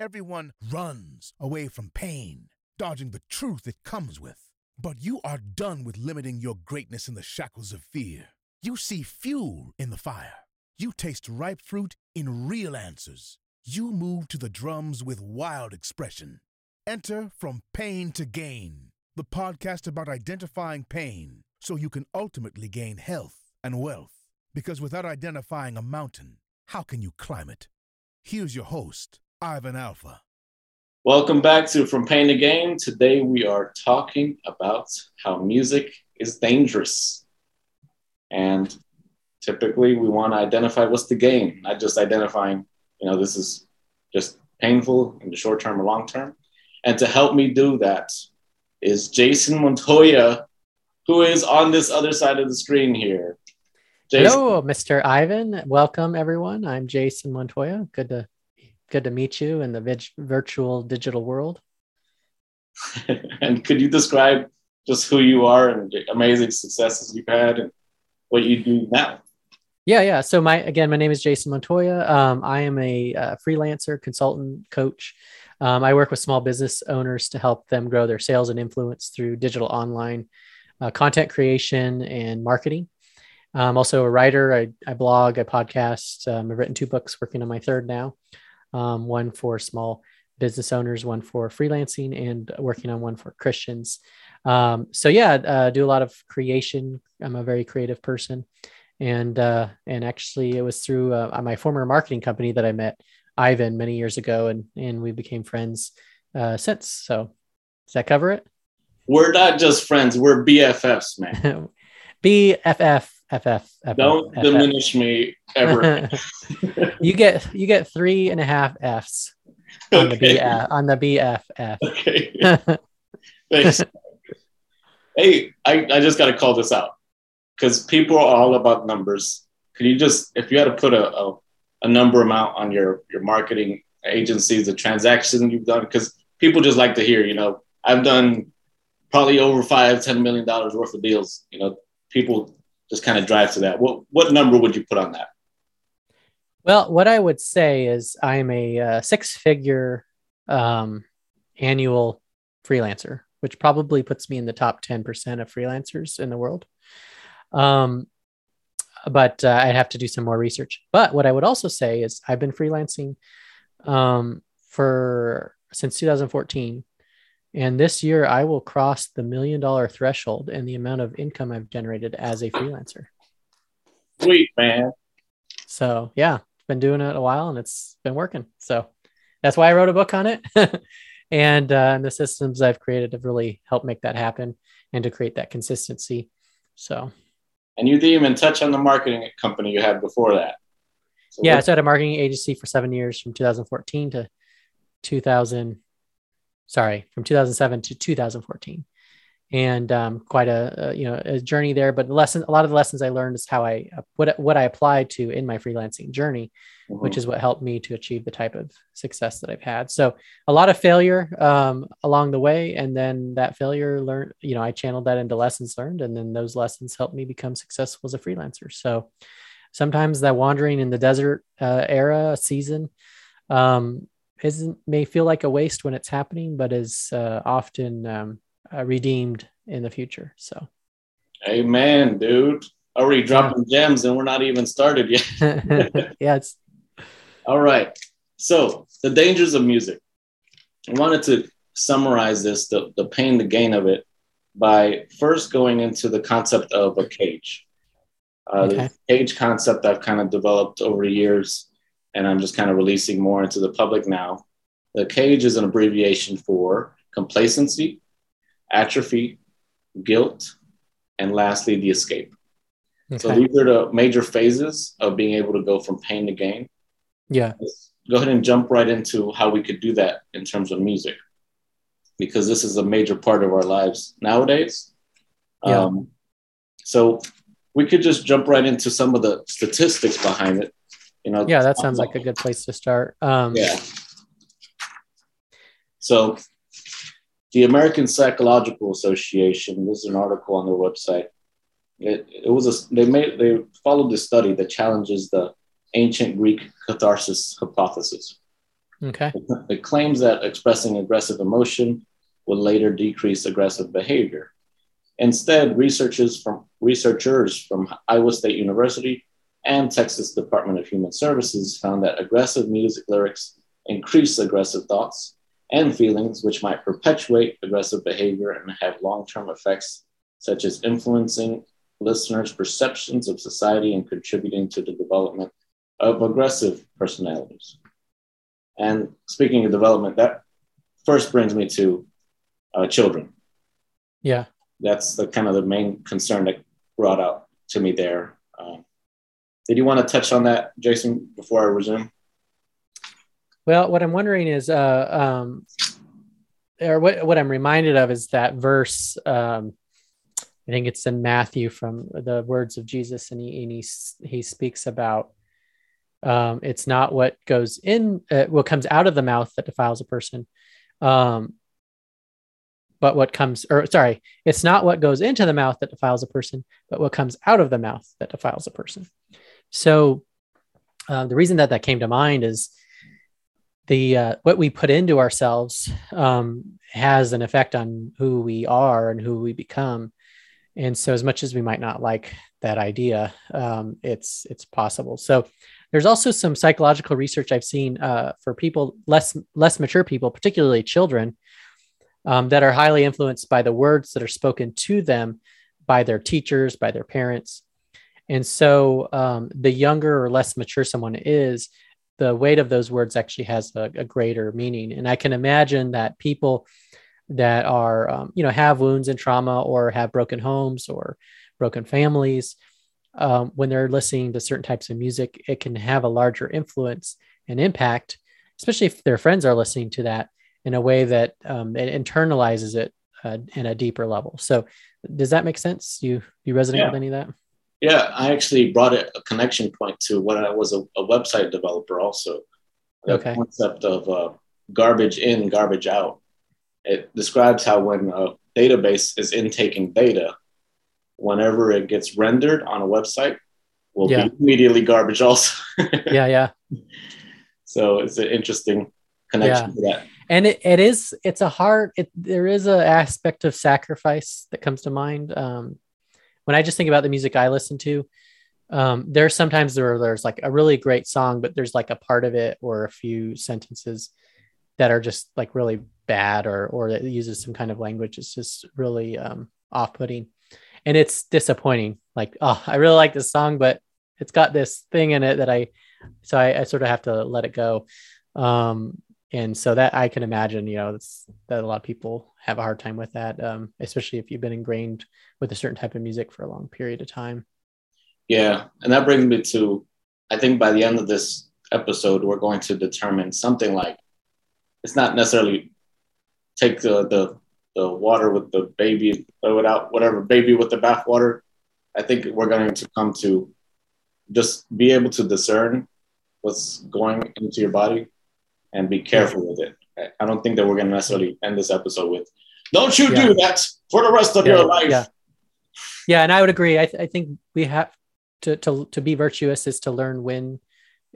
Everyone runs away from pain, dodging the truth it comes with. But you are done with limiting your greatness in the shackles of fear. You see fuel in the fire. You taste ripe fruit in real answers. You move to the drums with wild expression. Enter From Pain to Gain, the podcast about identifying pain so you can ultimately gain health and wealth. Because without identifying a mountain, how can you climb it? Here's your host, Ivan Alpha. Welcome back to From Pain to Gain. Today we are talking about how music is dangerous. And typically we want to identify what's the gain, not just identifying, you know, this is just painful in the short term or long term. And to help me do that is Jason Montoya, who is on this other side of the screen here. Jason. Hello, Mr. Ivan. Welcome, everyone. I'm Jason Montoya. Good to good to meet you in the vid- virtual digital world. and could you describe just who you are and the amazing successes you've had and what you do now? Yeah, yeah. So my again, my name is Jason Montoya. Um, I am a uh, freelancer, consultant, coach. Um, I work with small business owners to help them grow their sales and influence through digital online uh, content creation and marketing. I'm also a writer. I, I blog, I podcast. Um, I've written two books, working on my third now. Um, one for small business owners, one for freelancing, and working on one for Christians. Um, so yeah, uh, do a lot of creation. I'm a very creative person, and uh, and actually, it was through uh, my former marketing company that I met Ivan many years ago, and and we became friends uh, since. So does that cover it? We're not just friends; we're BFFs, man. BFF FF. FF Don't FF. diminish me ever. you get you get three and a half Fs on okay. the BF on the BFF. Okay. Thanks. hey, I, I just got to call this out because people are all about numbers. Can you just, if you had to put a, a, a number amount on your your marketing agencies, the transaction you've done, because people just like to hear, you know, I've done probably over five, ten million dollars worth of deals. You know, people just kind of drive to that. What what number would you put on that? Well, what I would say is I'm a uh, six figure um, annual freelancer, which probably puts me in the top 10% of freelancers in the world. Um, but uh, I'd have to do some more research. But what I would also say is I've been freelancing um, for since 2014 and this year, I will cross the million dollar threshold and the amount of income I've generated as a freelancer. Sweet, man. So, yeah, been doing it a while and it's been working. So, that's why I wrote a book on it. and, uh, and the systems I've created have really helped make that happen and to create that consistency. So, and you didn't even touch on the marketing company you had before that. So yeah, I had a marketing agency for seven years from 2014 to 2000 sorry, from 2007 to 2014, and um, quite a, a, you know a journey there. But the lesson, a lot of the lessons I learned is how I what what I applied to in my freelancing journey, mm-hmm. which is what helped me to achieve the type of success that I've had. So a lot of failure um, along the way, and then that failure learned, you know, I channeled that into lessons learned, and then those lessons helped me become successful as a freelancer. So sometimes that wandering in the desert uh, era season um, isn't may feel like a waste when it's happening, but is uh, often um, uh, redeemed in the future. So, amen, dude. Already dropping yeah. gems, and we're not even started yet. yeah, it's all right. So, the dangers of music. I wanted to summarize this, the, the pain, the gain of it, by first going into the concept of a cage. Uh, okay. The cage concept I've kind of developed over the years and I'm just kind of releasing more into the public now. The CAGE is an abbreviation for complacency, atrophy, guilt, and lastly, the escape. Okay. So these are the major phases of being able to go from pain to gain. Yeah. Let's go ahead and jump right into how we could do that in terms of music, because this is a major part of our lives nowadays. Yeah. Um, so we could just jump right into some of the statistics behind it you know yeah that sounds like a good place to start um, yeah so the american psychological association this is an article on their website it, it was a they made they followed this study that challenges the ancient greek catharsis hypothesis Okay. It claims that expressing aggressive emotion will later decrease aggressive behavior. Instead, researchers from researchers from Iowa State University and Texas Department of Human Services found that aggressive music lyrics increase aggressive thoughts and feelings, which might perpetuate aggressive behavior and have long-term effects, such as influencing listeners' perceptions of society and contributing to the development of aggressive personalities. And speaking of development, that first brings me to uh, children. Yeah. That's the kind of the main concern that brought out to me there. Um, did you want to touch on that, Jason, before I resume? Well, what I'm wondering is, uh, um, or what, what I'm reminded of is that verse. Um, I think it's in Matthew from the words of Jesus, and he and he, he speaks about um, it's not what goes in, uh, what comes out of the mouth that defiles a person, um, but what comes, or sorry, it's not what goes into the mouth that defiles a person, but what comes out of the mouth that defiles a person. So uh, the reason that that came to mind is the uh, what we put into ourselves um, has an effect on who we are and who we become. And so, as much as we might not like that idea, um, it's it's possible. So, there's also some psychological research I've seen uh, for people less less mature people, particularly children, um, that are highly influenced by the words that are spoken to them by their teachers, by their parents. And so um, the younger or less mature someone is, the weight of those words actually has a, a greater meaning. And I can imagine that people that are, um, you know, have wounds and trauma or have broken homes or broken families, um, when they're listening to certain types of music, it can have a larger influence and impact, especially if their friends are listening to that in a way that um, it internalizes it uh, in a deeper level. So, does that make sense? You you resonate yeah. with any of that? Yeah, I actually brought it a connection point to when I was a, a website developer. Also, the okay. concept of uh, garbage in, garbage out. It describes how when a database is intaking data, whenever it gets rendered on a website, will yeah. be immediately garbage also. yeah, yeah. So it's an interesting connection yeah. to that and it, it is it's a hard it, there is an aspect of sacrifice that comes to mind um, when i just think about the music i listen to um, there's sometimes there there's like a really great song but there's like a part of it or a few sentences that are just like really bad or or that uses some kind of language. It's just really um, off-putting. And it's disappointing. Like oh i really like this song but it's got this thing in it that i so i, I sort of have to let it go. Um, and so that I can imagine, you know, that's, that a lot of people have a hard time with that, um, especially if you've been ingrained with a certain type of music for a long period of time. Yeah, and that brings me to, I think by the end of this episode, we're going to determine something like, it's not necessarily take the the, the water with the baby, throw it out, whatever, baby with the bathwater. I think we're going to come to just be able to discern what's going into your body and be careful with it. I don't think that we're going to necessarily end this episode with, don't you yeah. do that for the rest of yeah, your life. Yeah. Yeah. And I would agree. I, th- I think we have to, to, to be virtuous is to learn when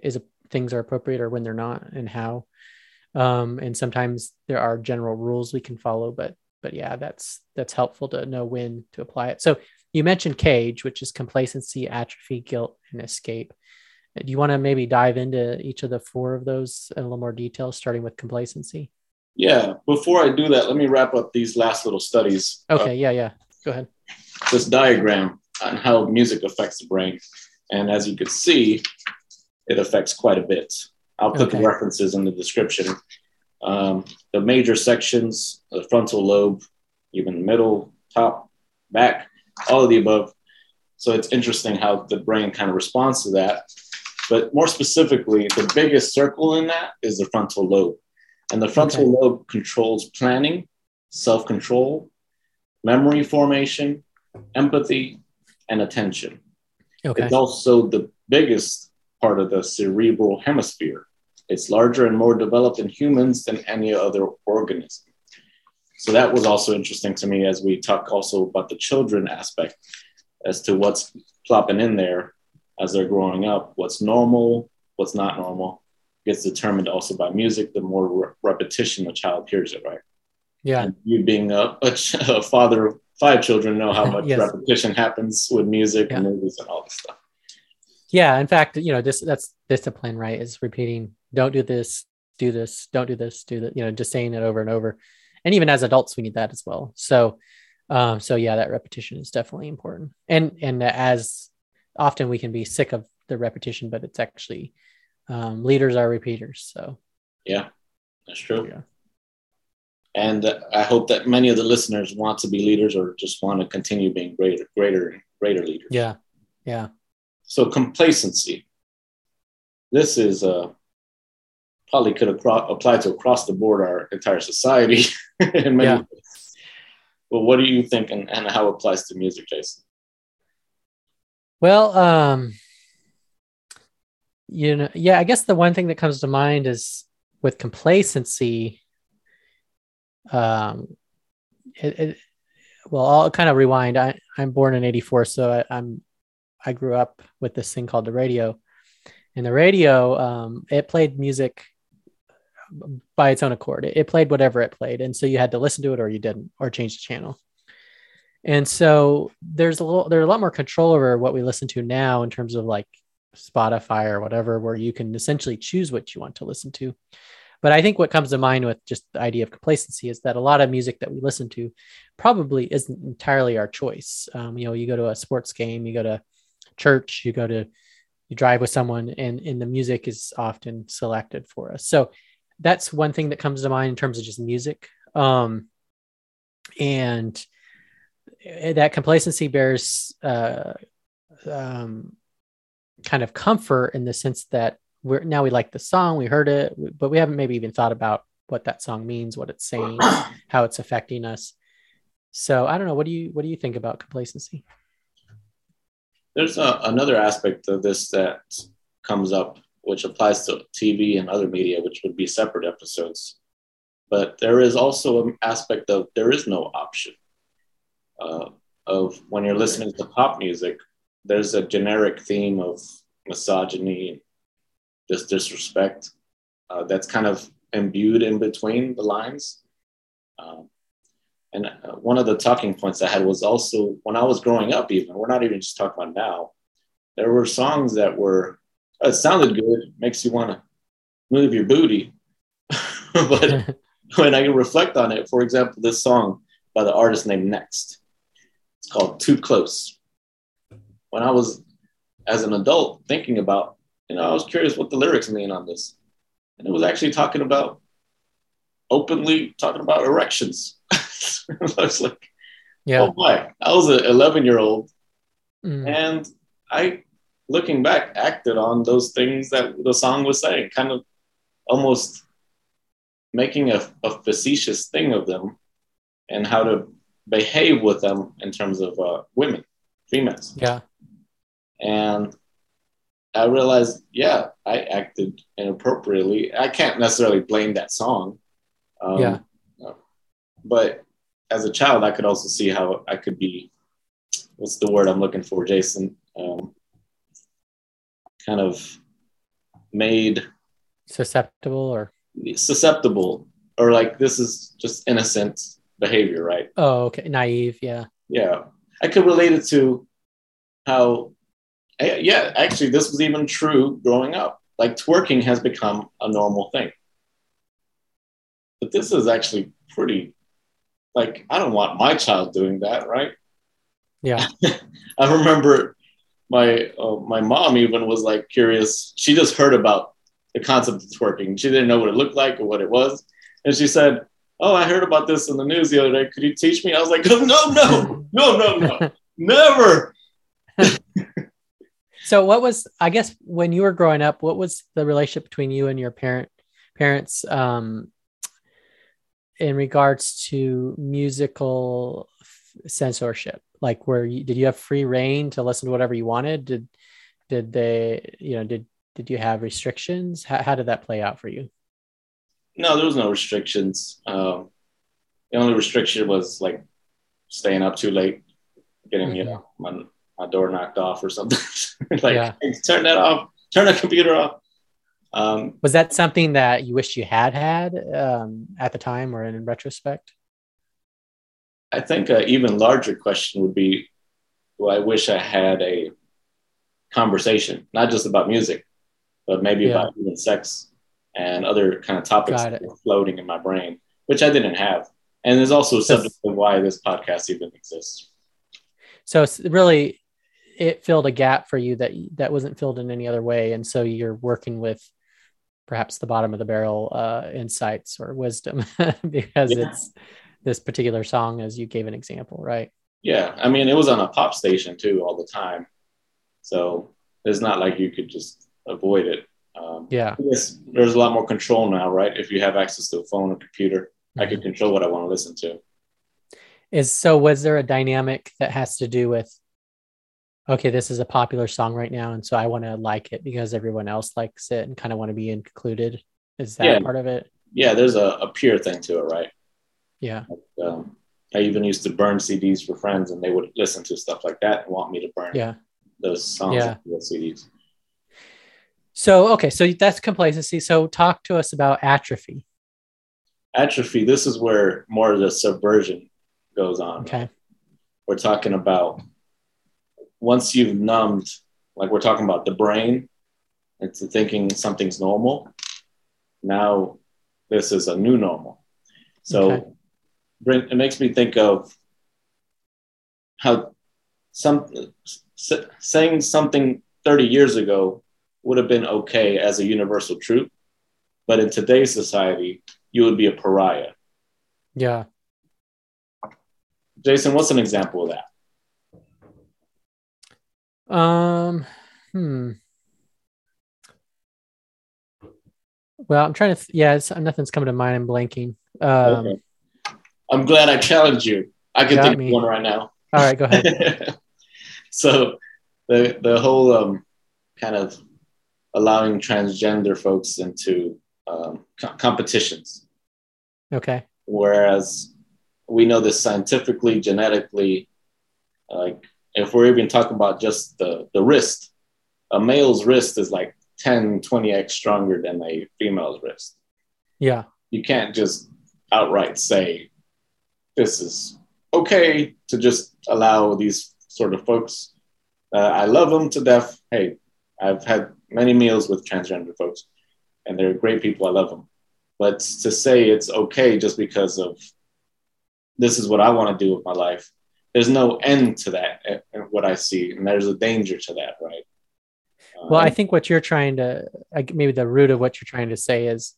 is a, things are appropriate or when they're not and how. Um, and sometimes there are general rules we can follow, but, but yeah, that's, that's helpful to know when to apply it. So you mentioned cage, which is complacency, atrophy, guilt, and escape. Do you want to maybe dive into each of the four of those in a little more detail, starting with complacency? Yeah. Before I do that, let me wrap up these last little studies. Okay. Uh, yeah. Yeah. Go ahead. This diagram on how music affects the brain. And as you can see, it affects quite a bit. I'll put okay. the references in the description. Um, the major sections, the frontal lobe, even middle, top, back, all of the above. So it's interesting how the brain kind of responds to that. But more specifically, the biggest circle in that is the frontal lobe. And the frontal okay. lobe controls planning, self control, memory formation, empathy, and attention. Okay. It's also the biggest part of the cerebral hemisphere. It's larger and more developed in humans than any other organism. So that was also interesting to me as we talk also about the children aspect as to what's plopping in there as they're growing up, what's normal, what's not normal. gets determined also by music. The more re- repetition the child hears it, right? Yeah. And you being a, a, ch- a father of five children know how much Yes. repetition happens with music and movies and all this stuff. Yeah. In fact, you know, this that's discipline, right? Is repeating, don't do this, do this, don't do this, do that, you know, just saying it over and over. And even as adults, we need that as well. So um, so yeah, that repetition is definitely important. And and as often we can be sick of the repetition, but it's actually um, leaders are repeaters. So Yeah, that's true. Yeah. And uh, I hope that many of the listeners want to be leaders or just want to continue being greater, greater, greater leaders. yeah, yeah, So complacency. This is uh, probably could acro- apply to across the board our entire society in many Yeah. ways. But what do you think and, and how it applies to music, Jason? Well, um, you know, yeah, I guess the one thing that comes to mind is with complacency. Um, it, it well, I'll kind of rewind. I, I'm born in '84, so I, I'm I grew up with this thing called the radio, and the radio um, it played music by its own accord. It, it played whatever it played, and so you had to listen to it or you didn't, or change the channel. And so there's a little there's a lot more control over what we listen to now in terms of like Spotify or whatever, where you can essentially choose what you want to listen to. But I think what comes to mind with just the idea of complacency is that a lot of music that we listen to probably isn't entirely our choice. Um, you know, you go to a sports game, you go to church, you go to you drive with someone, and and the music is often selected for us. So that's one thing that comes to mind in terms of just music. Um, and that complacency bears uh, um, kind of comfort in the sense that we're now we like the song, we heard it, but we haven't maybe even thought about what that song means, what it's saying, how it's affecting us. So I don't know. What do you what do you think about complacency? There's a, another aspect of this that comes up, which applies to TV and other media, which would be separate episodes. But there is also an aspect of there is no option. Uh, of when you're listening to pop music, there's a generic theme of misogyny and just disrespect uh, that's kind of imbued in between the lines. Um, and uh, one of the talking points I had was also when I was growing up, even we're not even just talking about now, there were songs that were, it sounded good, makes you want to move your booty. but when I reflect on it, for example, this song by the artist named Next, it's called Too Close. When I was, as an adult, thinking about, you know, I was curious what the lyrics mean on this. And it was actually talking about, openly talking about erections. I was like, yeah. oh my, I was an 11 year old Mm. and I, looking back, acted on those things that the song was saying, kind of almost making a, a facetious thing of them and how to behave with them in terms of uh, women, females. Yeah. And I realized, yeah, I acted inappropriately. I can't necessarily blame that song. Um, Yeah. But as a child, I could also see how I could be, what's the word I'm looking for, Jason? Um, kind of made Susceptible or susceptible or like this is just innocent behavior, right? oh okay, naive. Yeah. Yeah. I could relate it to how, yeah, actually, this was even true growing up. Like twerking has become a normal thing. But this is actually pretty, like, I don't want my child doing that, right? Yeah. I remember my uh, my mom even was like curious. She just heard about the concept of twerking. She didn't know what it looked like or what it was, and she said, "Oh, I heard about this in the news the other day. Could you teach me?" I was like, "No, no, no, no, no, never." So what was I guess when you were growing up, what was the relationship between you and your parent parents um in regards to musical f- censorship? Like where did you have free reign to listen to whatever you wanted? Did did they, you know, did did you have restrictions? How, how did that play out for you? No, there was no restrictions. Um, the only restriction was like staying up too late, getting you Mhm. know my, my door knocked off or something. like Yeah. "Hey, turn that off, turn the computer off. Um, Was that something that you wish you had had um, at the time or in retrospect? I think an even larger question would be do I wish I had a conversation, not just about music, but maybe Yeah. about even sex and other kind of topics that were floating in my brain, which I didn't have. And there's also a subject of why this podcast even exists. So it's really, it filled a gap for you that that wasn't filled in any other way, and so you're working with perhaps the bottom of the barrel uh, insights or wisdom because Yeah. it's this particular song, as you gave an example, right? Yeah, I mean, it was on a pop station too all the time. So it's not like you could just avoid it. Um, Yeah. I guess there's a lot more control now, right? If you have access to a phone or computer, I Mm-hmm. can control what I want to listen to. Is so was there a dynamic that has to do with okay, this is a popular song right now, and so I want to like it because everyone else likes it and kind of want to be included? Is that Yeah. part of it? Yeah, there's a, a peer thing to it, right? Yeah. Um, I even used to burn CDs for friends, and they would listen to stuff like that and want me to burn Yeah. those songs Yeah. the CDs. So okay, so that's complacency. So talk to us about atrophy. Atrophy. This is where more of the subversion goes on. Okay. we're talking about once you've numbed, like we're talking about the brain into thinking something's normal. Now this is a new normal. So Okay. bring, it makes me think of how some saying something 30 years ago would have been okay as a universal truth, but in today's society, you would be a pariah. Yeah. Jason, what's an example of that? Um. Hmm. Well, I'm trying to. Th- yeah, it's, nothing's coming to mind. I'm blanking. Um, Okay. I'm glad I challenged you. I can think me. of one right now. All right, go ahead. so the the whole um, kind of allowing transgender folks into um, co- competitions, Okay. whereas we know this scientifically, genetically, like if we're even talking about just the the wrist, a male's wrist is like 10, 20x stronger than a female's wrist. Yeah. you can't just outright say this is okay to just allow these sort of folks. Uh, I love them to death. Hey, I've had many meals with transgender folks, and they're great people. I love them. But to say it's okay just because of this is what I want to do with my life, there's no end to that. uh, uh, What I see, and there's a danger to that, right? Uh, Well, I think what you're trying to, maybe the root of what you're trying to say is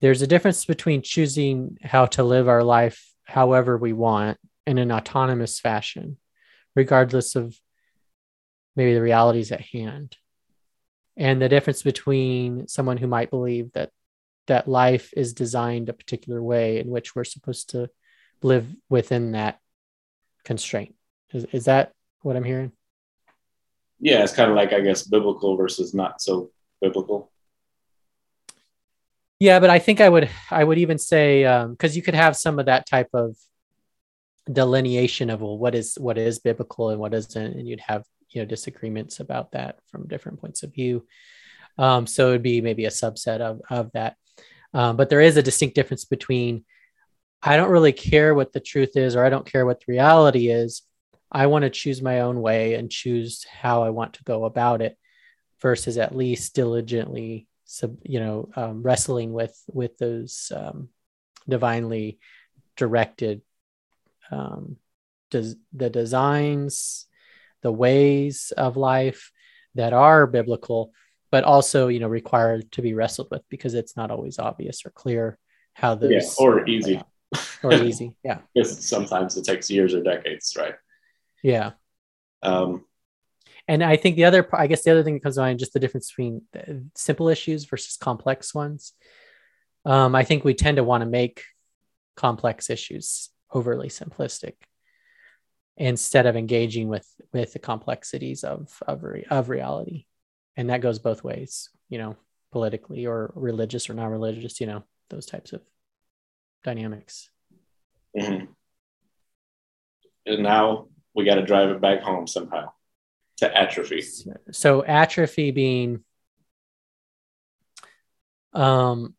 there's a difference between choosing how to live our life however we want in an autonomous fashion, regardless of maybe the realities at hand, and the difference between someone who might believe that that life is designed a particular way in which we're supposed to live within that constraint. Is, is that what I'm hearing? yeah, it's kind of like I guess biblical versus not so biblical. Yeah, but I think I would I would even say um, because you could have some of that type of delineation of well, what is what is biblical and what isn't, and you'd have you know disagreements about that from different points of view. Um, so it'd be maybe a subset of of that. Um, but there is a distinct difference between I don't really care what the truth is or I don't care what the reality is. I want to choose my own way and choose how I want to go about it versus at least diligently sub, you know um, wrestling with with those um, divinely directed um, the designs the ways of life that are biblical but also you know required to be wrestled with because it's not always obvious or clear how those Yeah, or easy. or easy yeah Because sometimes it takes years or decades, right? yeah Um, And I think the other, I guess the other thing that comes to mind, just the difference between simple issues versus complex ones. Um, I think we tend to want to make complex issues overly simplistic instead of engaging with with the complexities of of, re, of reality, and that goes both ways. You know, politically or religious or non-religious. You know, those types of dynamics. mhm. And now we got to drive it back home somehow to atrophy. So atrophy being um,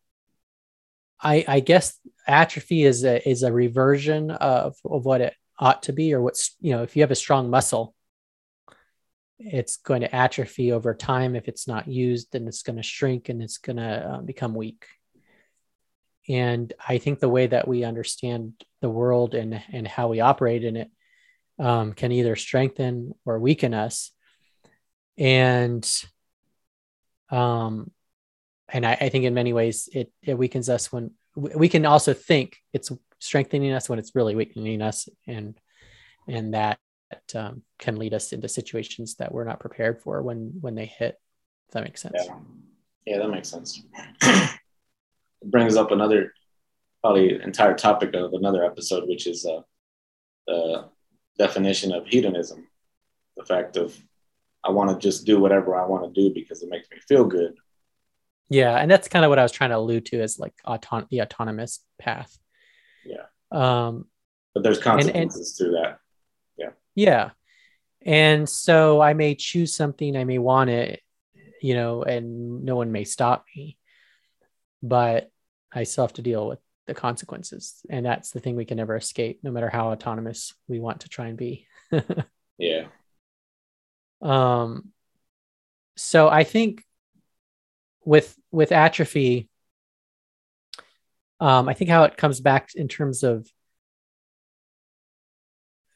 I, I guess atrophy is a, is a reversion of, of what it ought to be, or what's, you know, if you have a strong muscle, it's going to atrophy over time. If it's not used, then it's going to shrink and it's going to uh, become weak. And I think the way that we understand the world and, and how we operate in it um, can either strengthen or weaken us. And um, and I, I think in many ways it, it weakens us when we can also think it's strengthening us when it's really weakening us and and that um, can lead us into situations that we're not prepared for when when they hit if that makes sense. Yeah, yeah that makes sense. It brings up another probably entire topic of another episode which is uh, the definition of hedonism. The fact of i want to just do whatever i want to do because it makes me feel good. Yeah and that's kind of what i was trying to allude to as like auton- the autonomous path yeah. Um but there's consequences and, and, to that. Yeah. Yeah. And so i may choose something i may want it you know and no one may stop me. But i still have to deal with the consequences. And that's the thing we can never escape no matter how autonomous we want to try and be. Yeah. Um so i think with with atrophy um, i think how it comes back in terms of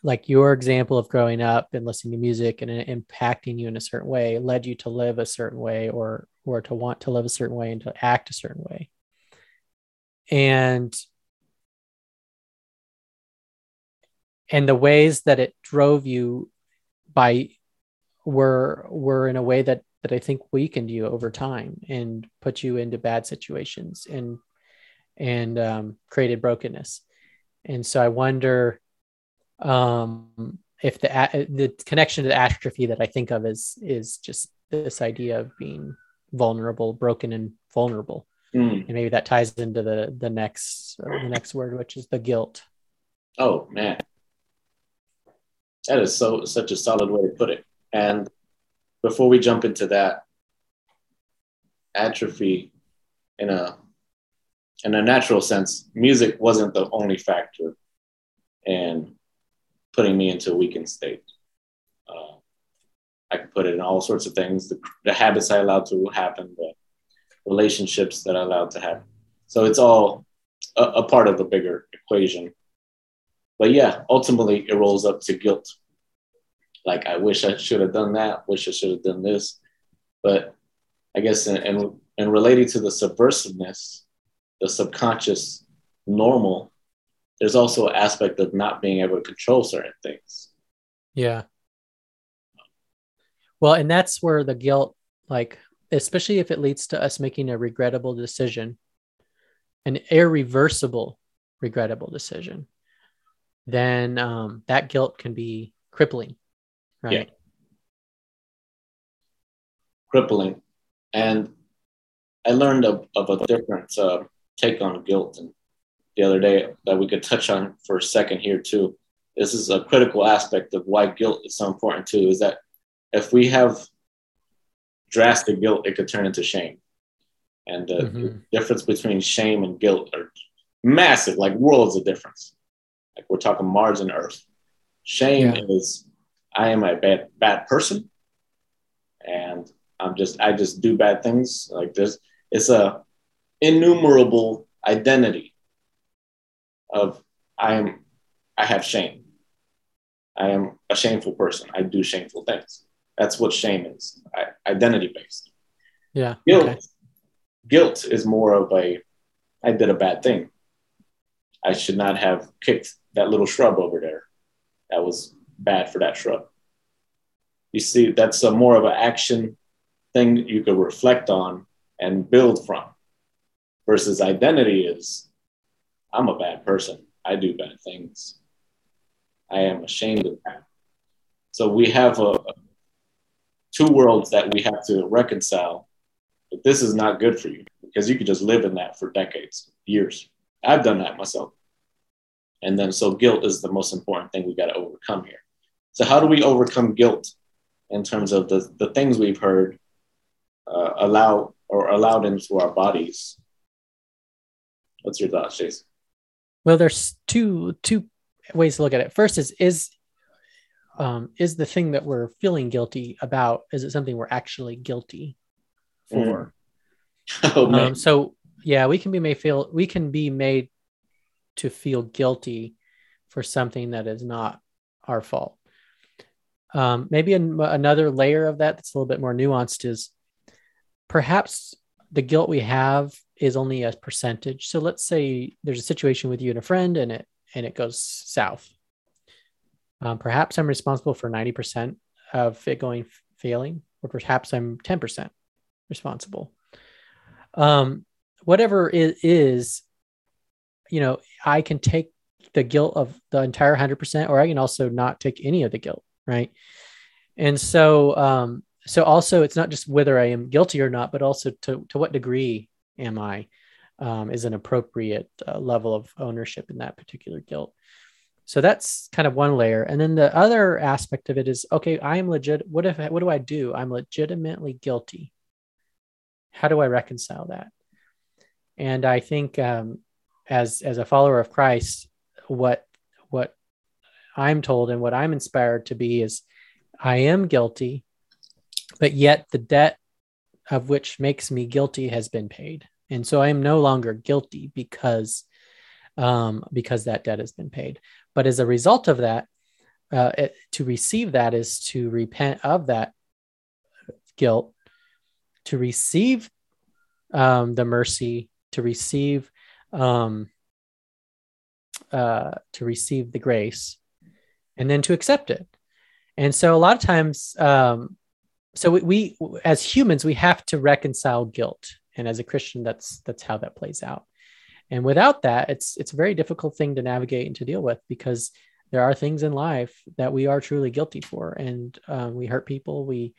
like your example of growing up and listening to music and impacting you in a certain way led you to live a certain way or or to want to live a certain way and to act a certain way. And and the ways that it drove you by were were in a way that that I think weakened you over time and put you into bad situations and and um, created brokenness. And so I wonder um, if the the connection to the atrophy that I think of is is just this idea of being vulnerable, broken, and vulnerable. Mm. And maybe that ties into the the next the next word, which is the guilt. Oh man, that is so such a solid way to put it. And before we jump into that, atrophy in a in a natural sense, music wasn't the only factor in putting me into a weakened state. Uh, I could put it in all sorts of things: the, the habits I allowed to happen, the relationships that I allowed to happen. So it's all a, a part of the bigger equation. But yeah, ultimately, it rolls up to guilt like I wish I should have done that, wish I should have done this. But I guess and and, and relating to the subversiveness, the subconscious normal, there's also an aspect of not being able to control certain things. Yeah. Well, and that's where the guilt, like, especially if it leads to us making a regrettable decision, an irreversible regrettable decision, then um, that guilt can be crippling Right. Yeah. Crippling. And I learned of, of a different uh, take on guilt and the other day that we could touch on for a second here too. This is a critical aspect of why guilt is so important too, is that if we have drastic guilt, it could turn into shame. And the mm-hmm. difference between shame and guilt are massive, like worlds of difference. Like we're talking Mars and Earth. Shame yeah. is I am a bad bad person, and I'm just I just do bad things like this. It's a innumerable identity of I am I have shame. I am a shameful person. I do shameful things. That's what shame is. I, identity based. Yeah. Guilt. Okay. Guilt is more of a I did a bad thing. I should not have kicked that little shrub over there. That was bad for that shrub. You see, that's a more of an action thing you could reflect on and build from. Versus identity is, I'm a bad person. I do bad things. I am ashamed of that. So we have a, two worlds that we have to reconcile. But this is not good for you because you could just live in that for decades, years. I've done that myself. And then, so guilt is the most important thing we got to overcome here. So, how do we overcome guilt in terms of the, the things we've heard? Uh, allow or allowed into our bodies. What's your thoughts, Jason? Well, there's two two ways to look at it. First is is um, is the thing that we're feeling guilty about is it something we're actually guilty for? Mm. Oh Um, so yeah, we can be made feel we can be made to feel guilty for something that is not our fault. Um, maybe an, another layer of that that's a little bit more nuanced is perhaps the guilt we have is only a percentage. So let's say there's a situation with you and a friend, and it and it goes south. Um, perhaps I'm responsible for ninety percent of it going failing, or perhaps I'm ten percent responsible um, whatever it is, you know, I can take the guilt of the entire 100%, or I can also not take any of the guilt. Right. And so, um, so also it's not just whether I am guilty or not, but also to, to what degree am I, um, is an appropriate uh, level of ownership in that particular guilt. So that's kind of one layer. And then the other aspect of it is, okay, I am legit. What if, what do I do? I'm legitimately guilty how do i reconcile that and i think um, as as a follower of christ what what i'm told and what i'm inspired to be is i am guilty but yet the debt of which makes me guilty has been paid and so i am no longer guilty because um, because that debt has been paid but as a result of that uh, it, to receive that is to repent of that guilt to receive um, the mercy, to receive um, uh, to receive the grace, and then to accept it. And so, a lot of times, um, so we, we as humans we have to reconcile guilt, and as a Christian, that's that's how that plays out. And without that, it's it's a very difficult thing to navigate and to deal with because there are things in life that we are truly guilty for, and um, we hurt people. We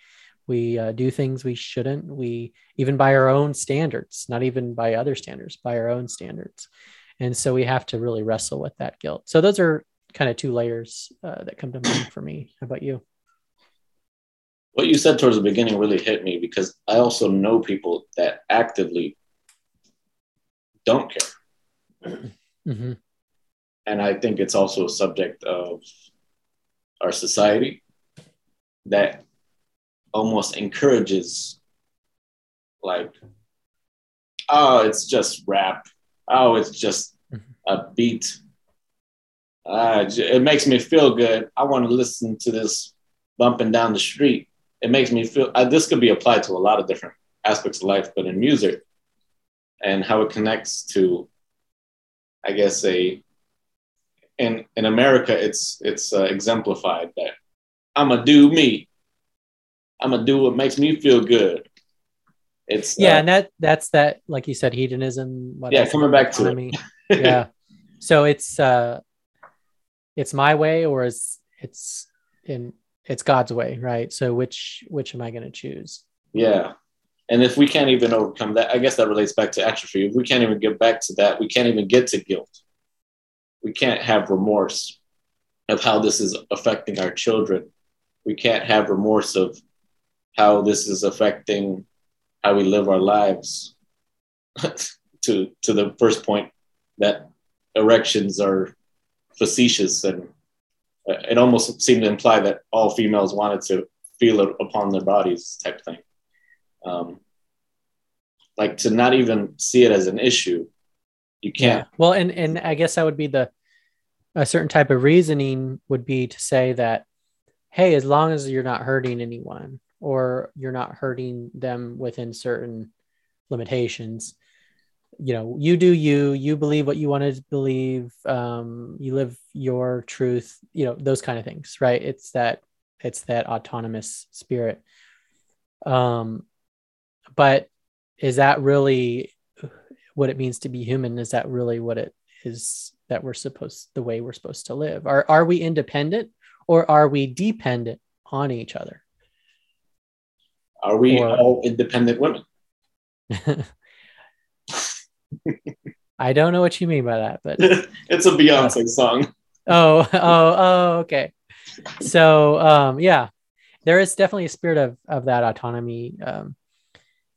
we uh, do things we shouldn't. We even by our own standards not even by other standards by our own standards. And so we have to really wrestle with that guilt. So those are kind of two layers uh, that come to mind for me. How about you what you said towards the beginning really hit me because I also know people that actively don't care. mm-hmm. And I think it's also a subject of our society that almost encourages like oh it's just rap. Oh it's just a beat. Uh, it makes me feel good. I want to listen to this bumping down the street it makes me feel uh, this could be applied to a lot of different aspects of life but in music and how it connects to i guess a in in america it's it's uh, exemplified that i'm a do me I'm gonna do what makes me feel good. It's yeah, uh, and that that's that like you said hedonism. Yeah, coming back to it. Yeah. So it's uh it's my way or it's it's in it's God's way, right? So which which am I going to choose? yeah. And if we can't even overcome that, I guess that relates back to atrophy. If we can't even get back to that, we can't even get to guilt. We can't have remorse of how this is affecting our children. We can't have remorse of how this is affecting how we live our lives. to to the first point that erections are facetious and it almost seemed to imply that all females wanted to feel it upon their bodies type thing. Um, like to not even see it as an issue you can't. Well, and and I guess that would be the a certain type of reasoning would be to say that hey, as long as you're not hurting anyone or you're not hurting them within certain limitations, you know, you do you, you believe what you want to believe, um, you live your truth, you know, those kind of things, right? It's that it's that autonomous spirit. Um, but is that really what it means to be human? Is that really what it is that we're supposed the way we're supposed to live? Are are we independent or are we dependent on each other? are we Or- all independent women I don't know what you mean by that, but it's a beyonce song oh, oh, oh, okay. So, um, yeah, there is definitely a spirit of of that autonomy um,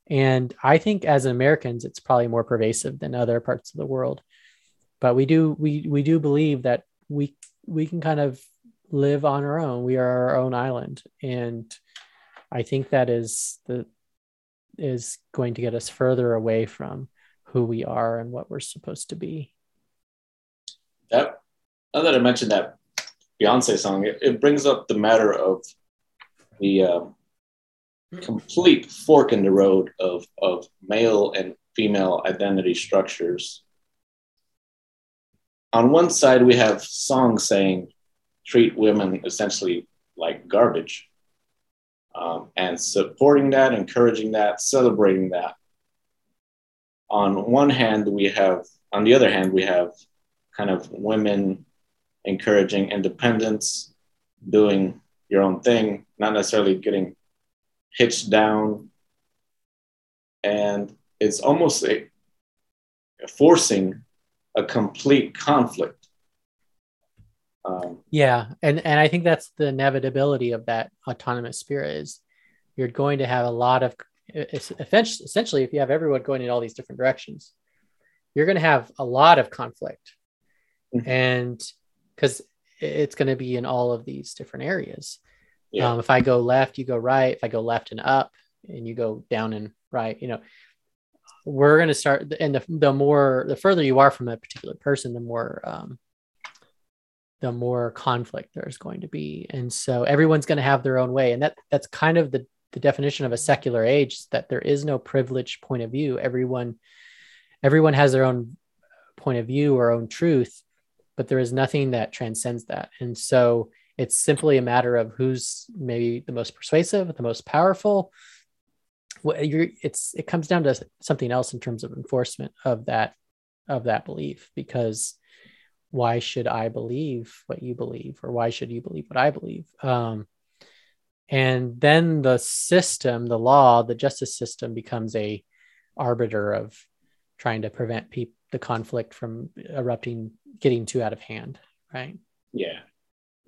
And I think as Americans, it's probably more pervasive than other parts of the world. But we do we we do believe that we we can kind of live on our own. We are our own island, and I think that is the is going to get us further away from who we are and what we're supposed to be. That now that I mentioned that Beyonce song, it, it brings up the matter of the uh, complete fork in the road of of male and female identity structures. On one side, we have songs saying treat women essentially like garbage, um, and supporting that, encouraging that, celebrating that. On one hand, we have, on the other hand, we have kind of women encouraging independence, doing your own thing, not necessarily getting hitched down. And it's almost a, forcing a complete conflict. Um, yeah, and and I think that's the inevitability of that autonomous spirit is you're going to have a lot of essentially if you have everyone going in all these different directions, you're going to have a lot of conflict, mm-hmm. and because it's going to be in all of these different areas. Yeah. Um, if I go left, you go right. If I go left and up, and you go down and right, you know, we're going to start. And the the more the further you are from a particular person, the more um, the more conflict there's going to be. And so everyone's going to have their own way, and that that's kind of the the definition of a secular age is that there is no privileged point of view. Everyone everyone has their own point of view or own truth, but there is nothing that transcends that. And so it's simply a matter of who's maybe the most persuasive, the most powerful. It's it comes down to something else in terms of enforcement of that of that belief because why should I believe what you believe or why should you believe what I believe? Um, and then the system, the law, the justice system becomes a arbiter of trying to prevent people the conflict from erupting, getting too out of hand, right? Yeah,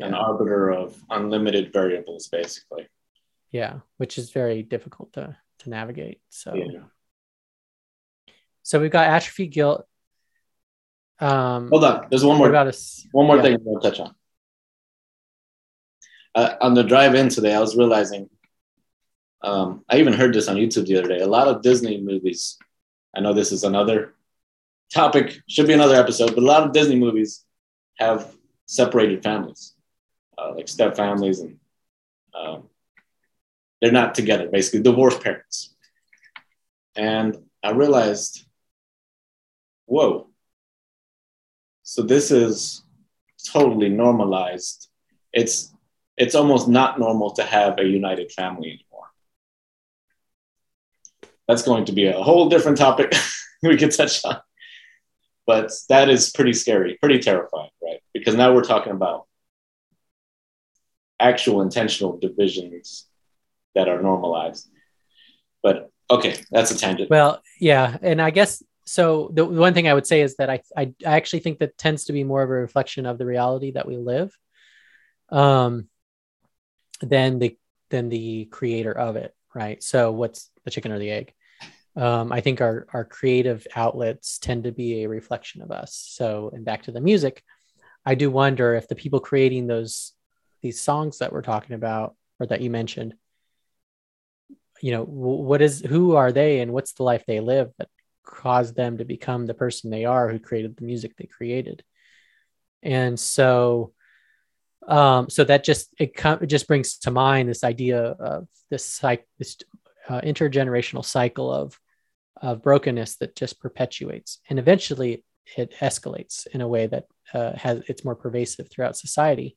an arbiter of unlimited variables, basically. Yeah, which is very difficult to to navigate. So, yeah. so we've got atrophy guilt. Um, Hold on, there's one more. About us, one more yeah. thing to touch on. Uh, on the drive in today, I was realizing. Um, I even heard this on YouTube the other day. A lot of Disney movies. I know this is another topic, should be another episode, but a lot of Disney movies have separated families uh, like step families, and um, they're not together, basically divorced parents. And I realized, whoa, so this is totally normalized. It's it's almost not normal to have a united family anymore. That's going to be a whole different topic we could touch on. But that is pretty scary, pretty terrifying, right? Because now we're talking about actual intentional divisions that are normalized. But okay, that's a tangent. Well, yeah, and I guess so. The one thing I would say is that I I, I actually think that tends to be more of a reflection of the reality that we live, um, than the than the creator of it, right? So what's the chicken or the egg? Um, I think our our creative outlets tend to be a reflection of us. So, and back to the music, I do wonder if the people creating those these songs that we're talking about or that you mentioned you know what is who are they and what's the life they live that caused them to become the person they are who created the music they created and so um so that just it, it just brings to mind this idea of this cycle this uh, intergenerational cycle of of brokenness that just perpetuates and eventually it escalates in a way that uh, has it's more pervasive throughout society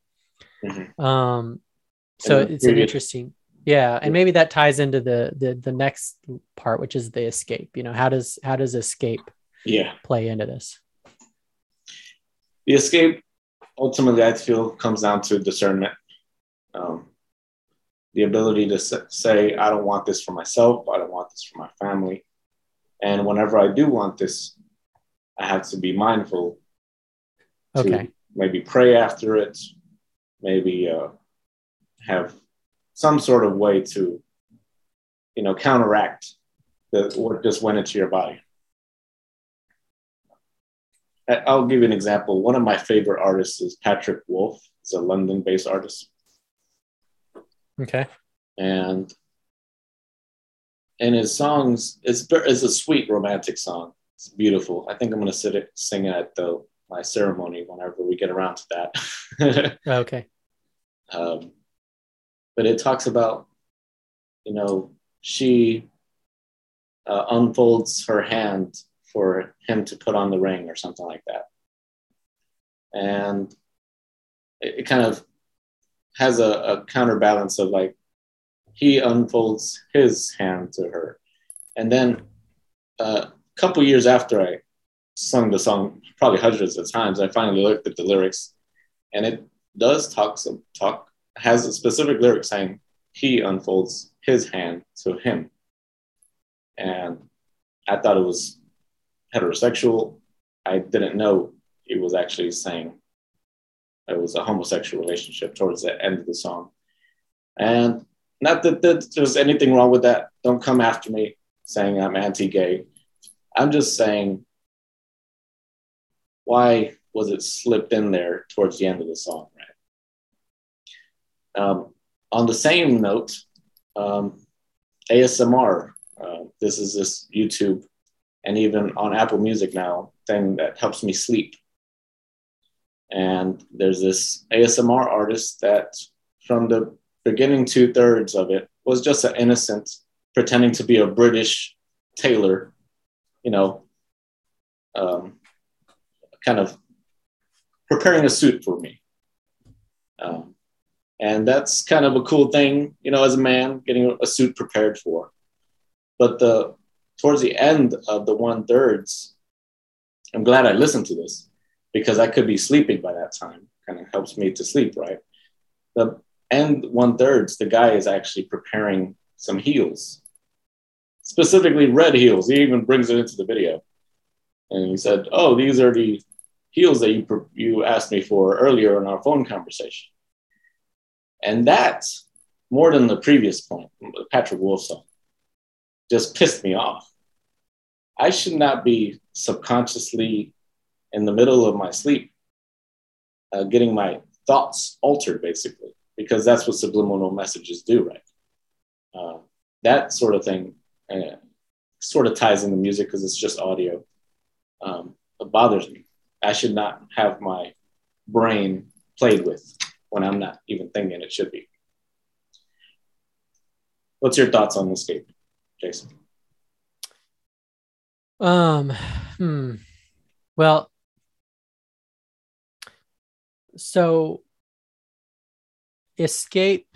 Mm-hmm. Um, so it's an interesting, yeah, and maybe that ties into the the the next part, which is the escape. You know, how does how does escape yeah play into this? The escape ultimately, I feel, comes down to discernment. Um, the ability to say, I don't want this for myself, I don't want this for my family. And whenever I do want this, I have to be mindful to maybe pray after it, maybe uh, have some sort of way to, you know, counteract the what just went into your body. I'll give you an example. One of my favorite artists is Patrick Wolf. He's a London-based artist. Okay. And and his songs, it's it's a sweet romantic song. It's beautiful. I think I'm gonna sit it, sing it at the my ceremony whenever we get around to that. okay. Um, but it talks about, you know, she uh, unfolds her hand for him to put on the ring or something like that. And it, it kind of has a, a, counterbalance of like he unfolds his hand to her. And then uh, a couple years after I sung the song, probably hundreds of times, I finally looked at the lyrics and it does talk some talk has a specific lyric saying he unfolds his hand to him. And I thought it was heterosexual. I didn't know it was actually saying it was a homosexual relationship towards the end of the song. And not that, that there's anything wrong with that. Don't come after me saying I'm anti gay. I'm just saying, why was it slipped in there towards the end of the song, right? Um, on the same note, um, ASMR. Uh, this is this YouTube and even on Apple Music now thing that helps me sleep. And there's this ASMR artist that, from the beginning two thirds of it, was just an innocent, pretending to be a British tailor, you know, um, kind of preparing a suit for me. Um, and that's kind of a cool thing, you know, as a man, getting a suit prepared for. But the towards the end of the one thirds, I'm glad I listened to this because I could be sleeping by that time. Kind of helps me to sleep, right? The end one thirds, the guy is actually preparing some heels, specifically red heels. He even brings it into the video, and he said, "Oh, these are the heels that you you asked me for earlier in our phone conversation." And that's more than the previous point, Patrick Wolf song, just pissed me off. I should not be subconsciously in the middle of my sleep uh, getting my thoughts altered, basically, because that's what subliminal messages do, right? Uh, that sort of thing uh, sort of ties in the music because it's just audio. Um, it bothers me. I should not have my brain played with when I'm not even thinking it should be. What's your thoughts on this statement, Jason? Um, hmm. Well, so escape.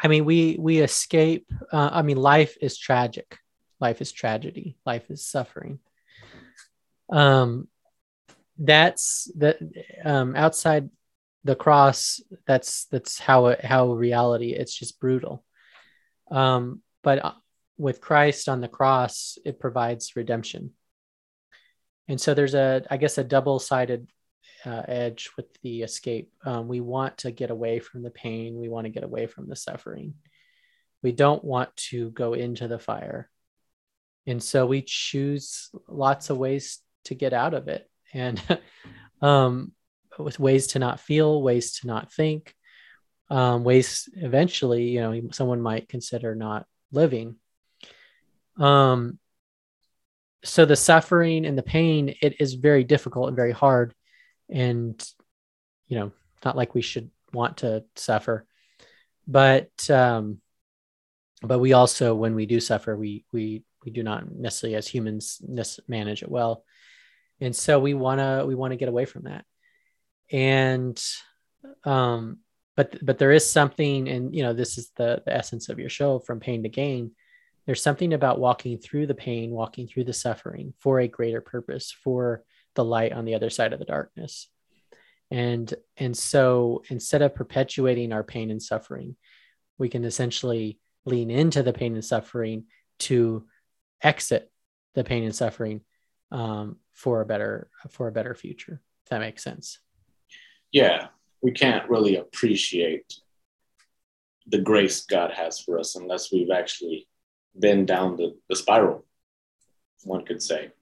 I mean, we we escape. Uh, I mean, life is tragic. Life is tragedy. Life is suffering. Um, that's the um, outside the cross. That's that's how it, how reality. It's just brutal. Um, but uh, with Christ on the cross, it provides redemption. And so there's a, I guess, a double sided uh, edge with the escape. Um, we want to get away from the pain, we want to get away from the suffering. We don't want to go into the fire. And so we choose lots of ways to get out of it. And um, with ways to not feel, ways to not think, um, ways eventually, you know, someone might consider not living um, so the suffering and the pain, it is very difficult and very hard. And, you know, not like we should want to suffer, but, um, but we also, when we do suffer, we, we, we do not necessarily as humans manage it well. And so we want to, we want to get away from that. And, um, but, but there is something, and, you know, this is the, the essence of your show from pain to gain there's something about walking through the pain, walking through the suffering for a greater purpose, for the light on the other side of the darkness. And and so instead of perpetuating our pain and suffering, we can essentially lean into the pain and suffering to exit the pain and suffering um, for a better for a better future. If that makes sense. Yeah, we can't really appreciate the grace God has for us unless we've actually been down the, the spiral, one could say.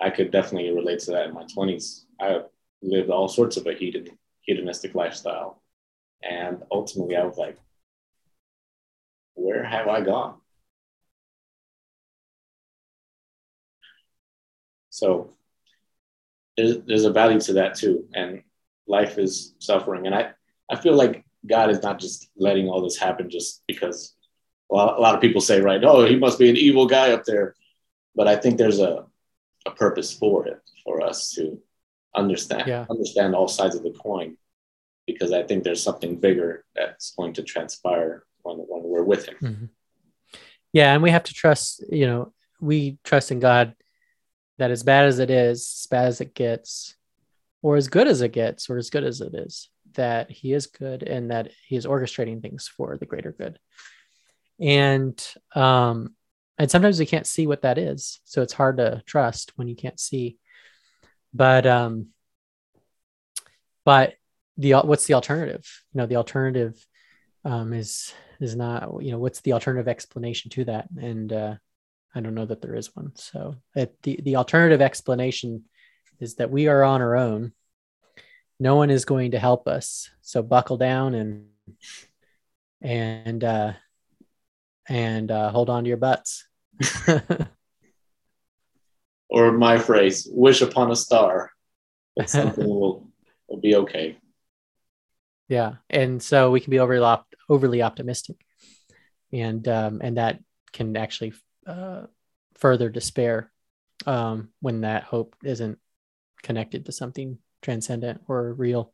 I could definitely relate to that in my 20s. I lived all sorts of a hedon, hedonistic lifestyle. And ultimately, I was like, where have I gone? So there's, there's a value to that too. And life is suffering. And I, I feel like God is not just letting all this happen just because, well, a lot of people say, right, oh, he must be an evil guy up there. But I think there's a, a purpose for it for us to understand yeah. understand all sides of the coin because I think there's something bigger that's going to transpire when, when we're with him. Mm-hmm. Yeah, and we have to trust, you know, we trust in God that as bad as it is, as bad as it gets, or as good as it gets, or as good as it is, that he is good and that he is orchestrating things for the greater good. And um and sometimes we can't see what that is. So it's hard to trust when you can't see. But um but the what's the alternative? You know, the alternative um is is not, you know, what's the alternative explanation to that? And uh I don't know that there is one. So it, the the alternative explanation is that we are on our own. No one is going to help us. So buckle down and and uh, and uh, hold on to your butts. or my phrase, wish upon a star that something will, will be okay. Yeah. And so we can be overly, op- overly optimistic. And um, and that can actually uh, further despair um, when that hope isn't connected to something transcendent or real.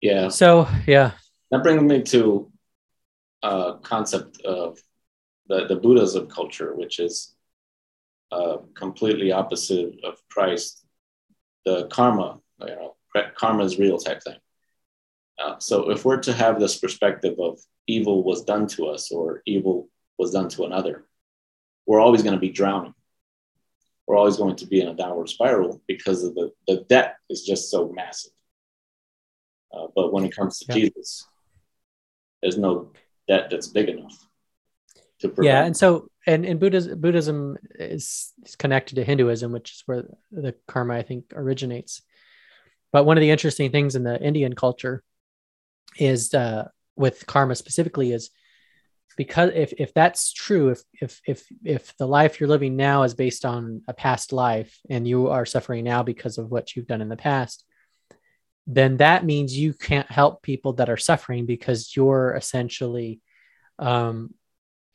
Yeah. So yeah. That brings me to a concept of the, the Buddhism culture, which is uh, completely opposite of Christ, the karma, you know, karma is real type thing. Uh, so if we're to have this perspective of evil was done to us or evil was done to another, we're always going to be drowning. We're always going to be in a downward spiral because of the, the debt is just so massive. Uh, but when it comes to yeah. Jesus, there's no debt that's big enough to prevent. Yeah, and so and and Buddhism Buddhism is, is connected to Hinduism, which is where the karma I think originates. But one of the interesting things in the Indian culture is uh, with karma specifically is because if if that's true if if if if the life you're living now is based on a past life and you are suffering now because of what you've done in the past then that means you can't help people that are suffering because you're essentially um,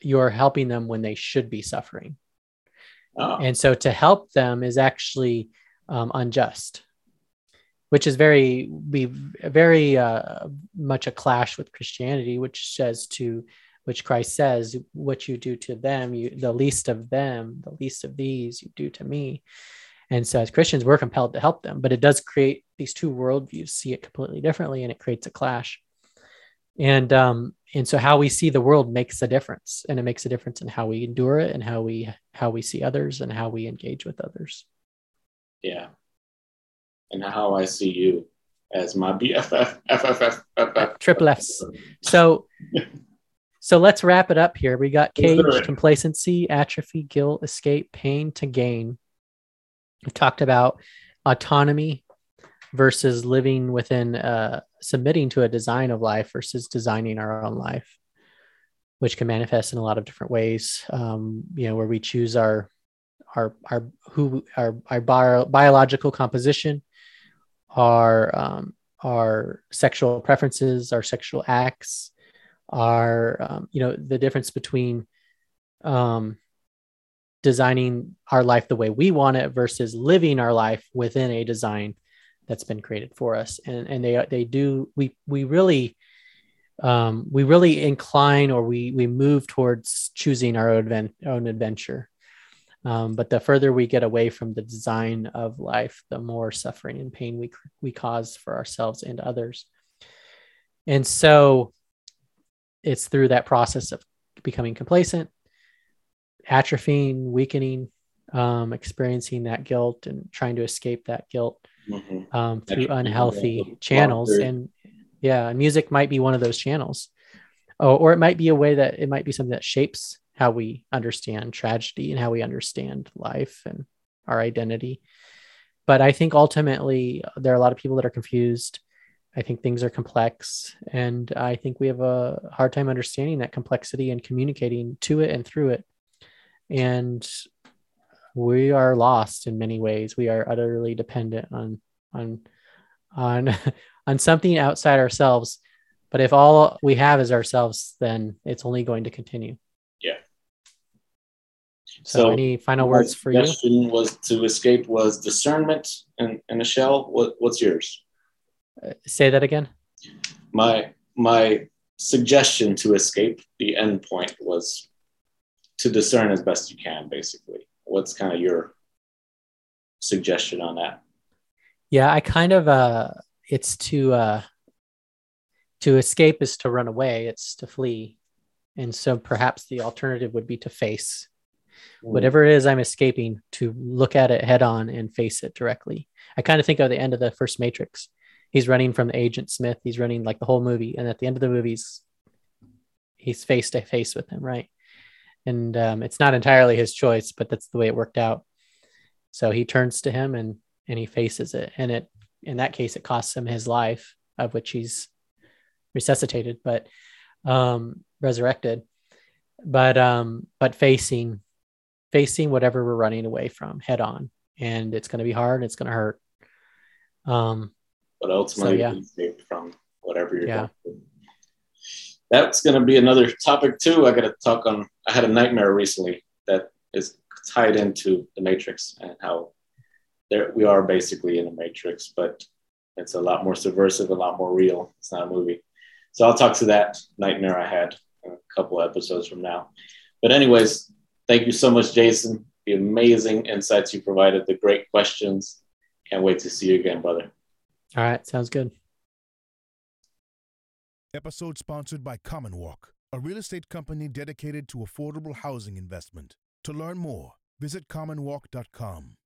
you're helping them when they should be suffering oh. and so to help them is actually um, unjust which is very be very uh, much a clash with christianity which says to which Christ says, what you do to them, you the least of them, the least of these, you do to me. And so as Christians, we're compelled to help them, but it does create these two worldviews, see it completely differently, and it creates a clash. And um, and so how we see the world makes a difference, and it makes a difference in how we endure it, and how we how we see others, and how we engage with others. Yeah, and how I see you as my BFF, FFF, FFF. triple Fs. So So let's wrap it up here. We got cage, complacency, atrophy, guilt, escape, pain to gain. We've talked about autonomy versus living within, uh, submitting to a design of life versus designing our own life, which can manifest in a lot of different ways. Um, you know, where we choose our our our who our our bio, biological composition, our um, our sexual preferences, our sexual acts, are um, you know the difference between um, designing our life the way we want it versus living our life within a design that's been created for us. And and they they do we we really um, we really incline or we we move towards choosing our own, own adventure. Um, but the further we get away from the design of life the more suffering and pain we we cause for ourselves and others. And so it's through that process of becoming complacent, atrophying, weakening, um, experiencing that guilt and trying to escape that guilt mm-hmm. um, through unhealthy channels. And yeah, music might be one of those channels. oh, or it might be a way that it might be something that shapes how we understand tragedy and how we understand life and our identity. But I think ultimately there are a lot of people that are confused. I think things are complex, and I think we have a hard time understanding that complexity and communicating to it and through it. And we are lost in many ways. We are utterly dependent on on on on something outside ourselves. But if all we have is ourselves, then it's only going to continue. Yeah. So, so any final words for you? Question was to escape was discernment and in, in a shell. What what's yours? Say that again. My my suggestion to escape the end point was to discern as best you can, basically what's kind of your suggestion on that? Yeah, I kind of uh it's to uh to escape is to run away, it's to flee. And so perhaps the alternative would be to face mm. whatever it is I'm escaping, to look at it head on and face it directly. I kind of think of the end of the first Matrix. He's running from Agent Smith. He's running like the whole movie, and at the end of the movies, he's face to face with him, right? and um, it's not entirely his choice, but that's the way it worked out. So he turns to him and and he faces it, and it in that case it costs him his life, of which he's resuscitated, but um, resurrected. But um, but facing facing whatever we're running away from head on, and it's going to be hard. It's going to hurt. Um, but ultimately, so, yeah. from whatever you're yeah. Doing that's going to be another topic too. I got to talk on. I had a nightmare recently that is tied into the Matrix and how there we are basically in the Matrix, but it's a lot more subversive, a lot more real. It's not a movie. So I'll talk to that nightmare I had a couple episodes from now. But anyways, thank you so much, Jason. The amazing insights you provided, the great questions. Can't wait to see you again, brother. All right, sounds good. Episode sponsored by CommonWalk, a real estate company dedicated to affordable housing investment. To learn more, visit commonwalk.com.